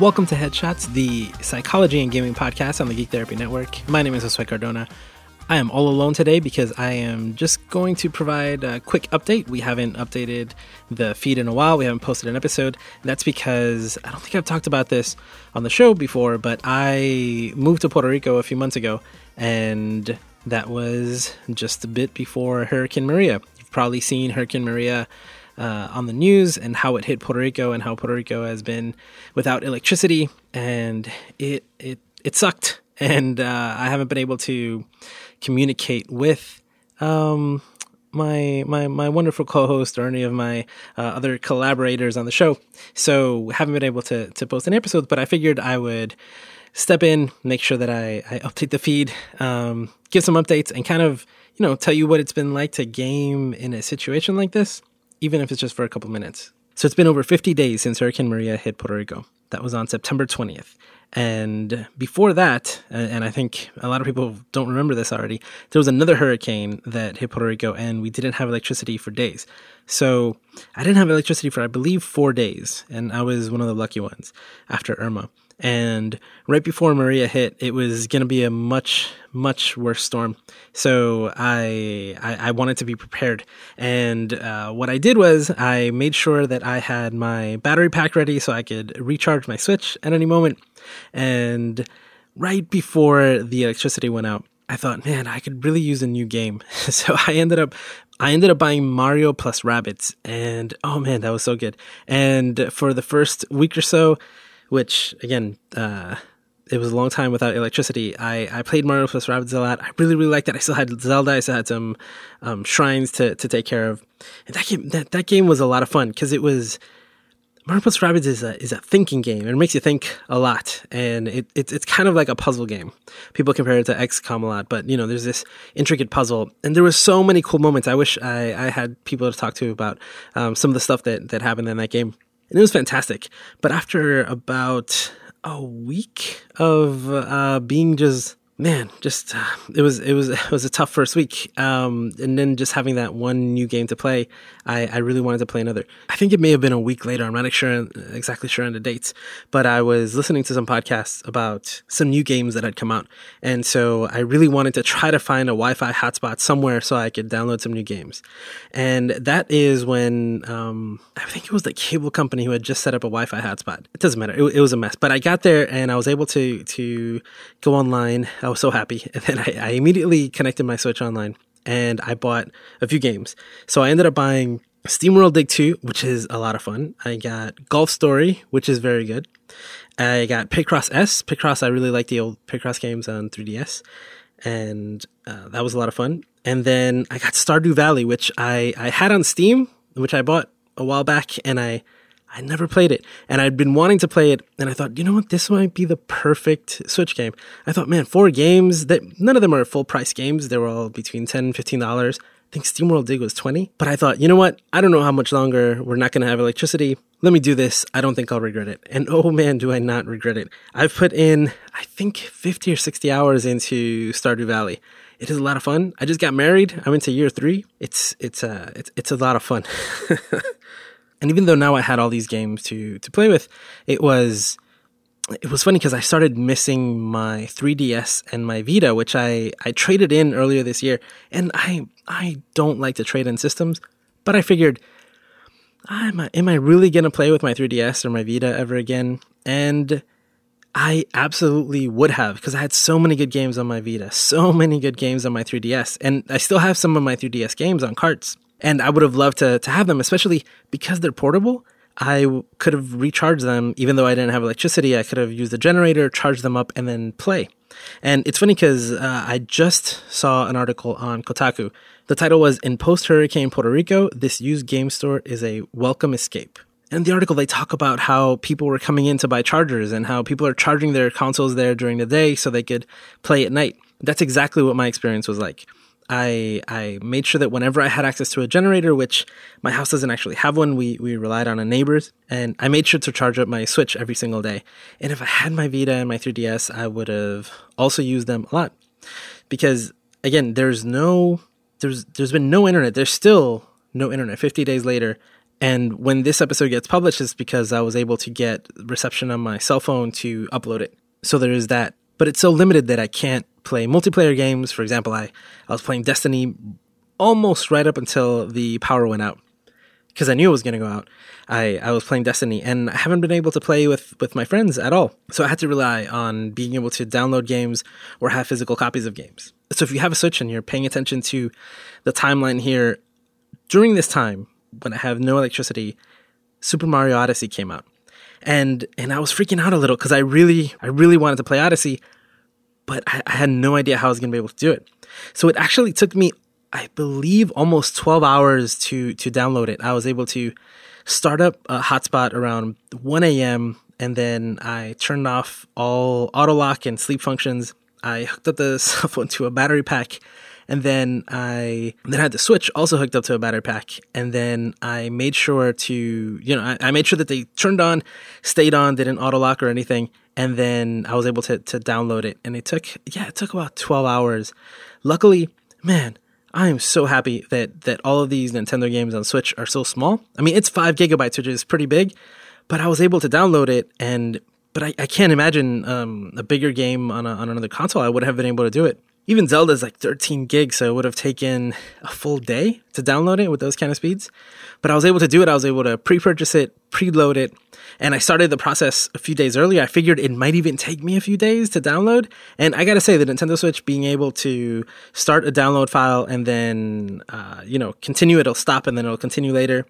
Welcome to Headshots, the psychology and gaming podcast on the Geek Therapy Network. My name is Josue Cardona. I am all alone today because I am just going to provide a quick update. We haven't updated the feed in a while. We haven't posted an episode. That's because I don't think I've talked about this on the show before, but I moved to Puerto Rico a few months ago, and that was just a bit before Hurricane Maria. You've probably seen Hurricane Maria uh, on the news and how it hit Puerto Rico and how Puerto Rico has been without electricity, and it it it sucked. And uh, I haven't been able to communicate with um, my my my wonderful co-host or any of my uh, other collaborators on the show. So haven't been able to to post an episode, but I figured I would step in, make sure that I, I update the feed, um, give some updates, and kind of you know tell you what it's been like to game in a situation like this, even if it's just for a couple minutes. So it's been over 50 days since Hurricane Maria hit Puerto Rico. That was on September 20th. And before that, and I think a lot of people don't remember this already, there was another hurricane that hit Puerto Rico and we didn't have electricity for days. So I didn't have electricity for, I believe, four days. And I was one of the lucky ones after Irma. And right before Maria hit, it was going to be a much, much worse storm. So I, I, I wanted to be prepared. And uh, what I did was I made sure that I had my battery pack ready so I could recharge my Switch at any moment. And right before the electricity went out, I thought, man, I could really use a new game. so I ended up I ended up buying Mario plus Rabbids and oh man, that was so good. And for the first week or so, which again, uh, it was a long time without electricity. I, I played Mario plus Rabbids a lot. I really, really liked it. I still had Zelda. I still had some um, shrines to, to take care of. And that game, that, that game was a lot of fun because it was, Mario plus Rabbids is a is a thinking game. It makes you think a lot, and it, it it's kind of like a puzzle game. People compare it to XCOM a lot, but you know, there's this intricate puzzle, and there was so many cool moments. I wish I, I had people to talk to about um, some of the stuff that that happened in that game, and it was fantastic. But after about a week of uh, being just man, just uh, it was it was it was a tough first week, um, and then just having that one new game to play, I, I really wanted to play another. I think it may have been a week later. I'm not sure exactly sure on the dates, but I was listening to some podcasts about some new games that had come out, and so I really wanted to try to find a Wi-Fi hotspot somewhere so I could download some new games, and that is when um, I think it was the cable company who had just set up a Wi-Fi hotspot. It doesn't matter. It, it was a mess, but I got there and I was able to to go online. I was so happy. And then I, I immediately connected my Switch online and I bought a few games. So I ended up buying SteamWorld Dig 2, which is a lot of fun. I got Golf Story, which is very good. I got Picross S. Picross, I really like the old Picross games on 3DS. And uh, that was a lot of fun. And then I got Stardew Valley, which I, I had on Steam, which I bought a while back, and I I never played it. And I'd been wanting to play it. And I thought, you know what? This might be the perfect Switch game. I thought, man, four games that none of them are full price games. They were all between 10 and $15. I think SteamWorld Dig was 20. But I thought, you know what? I don't know how much longer we're not going to have electricity. Let me do this. I don't think I'll regret it. And oh man, do I not regret it. I've put in, I think 50 or 60 hours into Stardew Valley. It is a lot of fun. I just got married. I'm into year three. It's, it's, uh, it's, it's a lot of fun. And even though now I had all these games to to play with, it was it was funny because I started missing my 3DS and my Vita, which I I traded in earlier this year. And I I don't like to trade in systems, but I figured am I, am I really going to play with my 3DS or my Vita ever again? And I absolutely would have because I had so many good games on my Vita, so many good games on my 3DS, and I still have some of my 3DS games on carts. And I would have loved to, to have them, especially because they're portable. I could have recharged them even though I didn't have electricity. I could have used a generator, charged them up, and then play. And it's funny because uh, I just saw an article on Kotaku. The title was In Post Hurricane Puerto Rico, this used game store is a welcome escape. And the article, they talk about how people were coming in to buy chargers and how people are charging their consoles there during the day so they could play at night. That's exactly what my experience was like. I I made sure that whenever I had access to a generator, which my house doesn't actually have one, we we relied on a neighbor's, and I made sure to charge up my Switch every single day. And if I had my Vita and my 3DS, I would have also used them a lot, because again, there's no there's there's been no internet. There's still no internet. 50 days later, And when this episode gets published, it's because I was able to get reception on my cell phone to upload it. So there is that. But it's so limited that I can't play multiplayer games. For example, I, I was playing Destiny almost right up until the power went out because I knew it was going to go out. I, I was playing Destiny and I haven't been able to play with, with my friends at all. So I had to rely on being able to download games or have physical copies of games. So if you have a Switch and you're paying attention to the timeline here, during this time when I have no electricity, Super Mario Odyssey came out. And and I was freaking out a little because I really I really wanted to play Odyssey, but I, I had no idea how I was gonna be able to do it. So it actually took me I believe almost 12 hours to to download it. I was able to start up a hotspot around 1 a.m. and then I turned off all auto lock and sleep functions. I hooked up the cell phone to a battery pack and then I then I had the switch also hooked up to a battery pack, and then I made sure to you know I, I made sure that they turned on, stayed on, didn't auto lock or anything, and then I was able to to download it, and it took yeah it took about twelve hours. Luckily, man, I am so happy that that all of these Nintendo games on Switch are so small. I mean, it's five gigabytes, which is pretty big, but I was able to download it, and but I, I can't imagine um, a bigger game on a, on another console. I would have been able to do it. Even Zelda's like 13 gigs, so it would have taken a full day to download it with those kind of speeds. But I was able to do it. I was able to pre-purchase it, preload it, and I started the process a few days earlier. I figured it might even take me a few days to download. And I gotta say, the Nintendo Switch being able to start a download file and then, uh, you know, continue, it'll stop and then it'll continue later.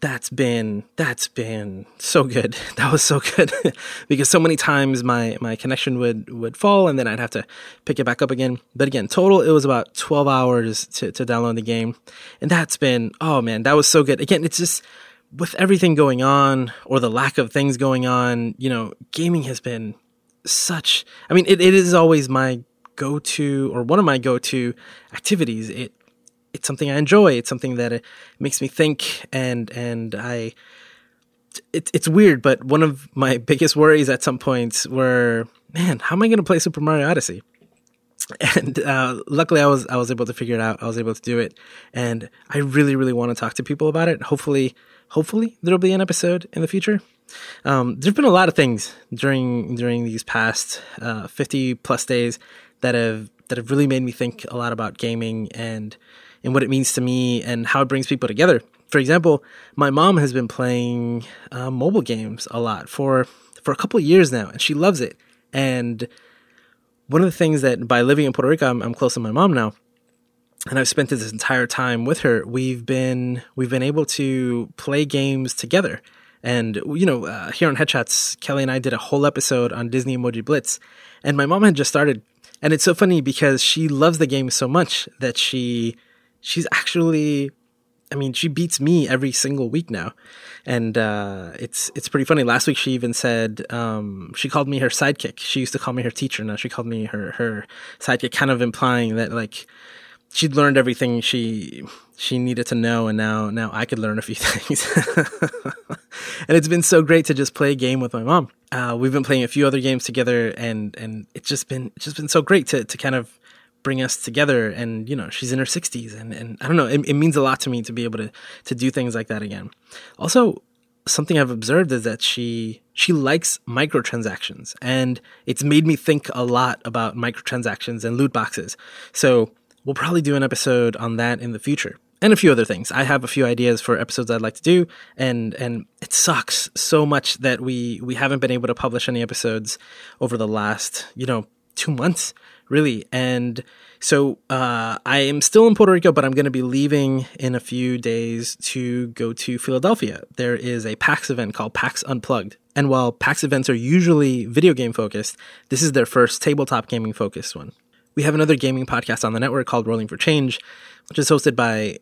That's been, that's been so good. That was so good because so many times my, my connection would, would fall and then I'd have to pick it back up again. But again, total, it was about 12 hours to, to download the game. And that's been, oh man, that was so good. Again, it's just, with everything going on or the lack of things going on, you know, gaming has been such, I mean, it, it is always my go to or one of my go to activities. It, it's something I enjoy. It's something that it makes me think and, and I, it, it's weird, but one of my biggest worries at some points were, man, how am I going to play Super Mario Odyssey? and uh, luckily I was I was able to figure it out. I was able to do it, and I really really want to talk to people about it. Hopefully, hopefully there'll be an episode in the future. Um, there's been a lot of things during during these past uh, 50 plus days that have that have really made me think a lot about gaming and and what it means to me and how it brings people together. For example, my mom has been playing uh, mobile games a lot for for a couple years now, and she loves it. And one of the things that by living in Puerto Rico, I'm, I'm close to my mom now and I've spent this entire time with her. We've been we've been able to play games together, and you know, uh, here on Headshots, Kelly and I did a whole episode on Disney Emoji Blitz, and my mom had just started, and it's so funny because she loves the game so much that she she's actually, I mean, she beats me every single week now, and uh, it's it's pretty funny. Last week she even said um, she called me her sidekick. She used to call me her teacher. Now she called me her her sidekick, kind of implying that like she'd learned everything she she needed to know and now now I could learn a few things. and it's been so great to just play a game with my mom. Uh, we've been playing a few other games together and and it's just been it's just been so great to to kind of bring us together and you know she's in her 60s and and I don't know it, it means a lot to me to be able to to do things like that again. Also something I've observed is that she she likes microtransactions and it's made me think a lot about microtransactions and loot boxes. So we'll probably do an episode on that in the future and a few other things. I have a few ideas for episodes I'd like to do, and and it sucks so much that we we haven't been able to publish any episodes over the last you know two months really. And so uh, I am still in Puerto Rico, but I'm going to be leaving in a few days to go to Philadelphia. There is a PAX event called PAX Unplugged. And while PAX events are usually video game focused, this is their first tabletop gaming focused one. We have another gaming podcast on the network called Rolling for Change, which is hosted by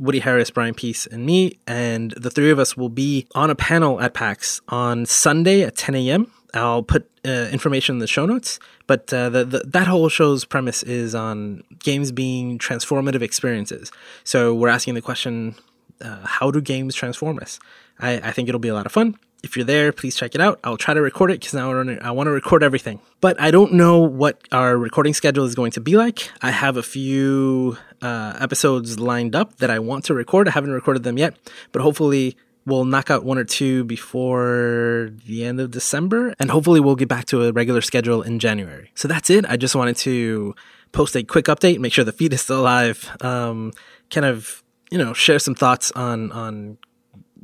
Woody Harris, Brian Peace, and me. And the three of us will be on a panel at PAX on Sunday at 10 a.m. I'll put uh, information in the show notes, but uh, the, the, that whole show's premise is on games being transformative experiences. So we're asking the question, uh, how do games transform us? I, I think it'll be a lot of fun if you're there, please check it out. I'll try to record it because now I want to record everything. But I don't know what our recording schedule is going to be like. I have a few uh, episodes lined up that I want to record. I haven't recorded them yet, but hopefully we'll knock out one or two before the end of December, and hopefully we'll get back to a regular schedule in January. So that's it. I just wanted to post a quick update, make sure the feed is still alive, um, kind of you know share some thoughts on on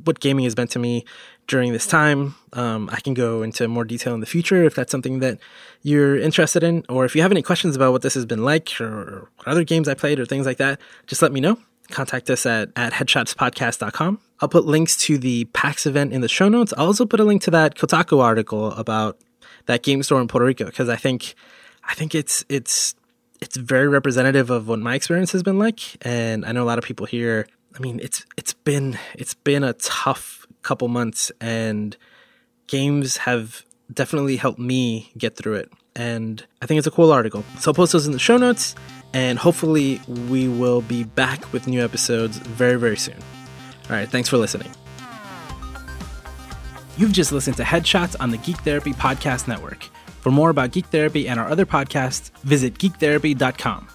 what gaming has been to me during this time. Um, I can go into more detail in the future if that's something that you're interested in, or if you have any questions about what this has been like, or what other games I played, or things like that. Just let me know. Contact us at, at headshotspodcast.com. I'll put links to the PAX event in the show notes. I'll also put a link to that Kotaku article about that game store in Puerto Rico because I think I think it's it's it's very representative of what my experience has been like, and I know a lot of people here. I mean, it's it's been it's been a tough couple months, and games have definitely helped me get through it. And I think it's a cool article. So I'll post those in the show notes, and hopefully we will be back with new episodes very very soon. All right, thanks for listening. You've just listened to Headshots on the Geek Therapy Podcast Network. For more about Geek Therapy and our other podcasts, visit geektherapy.com.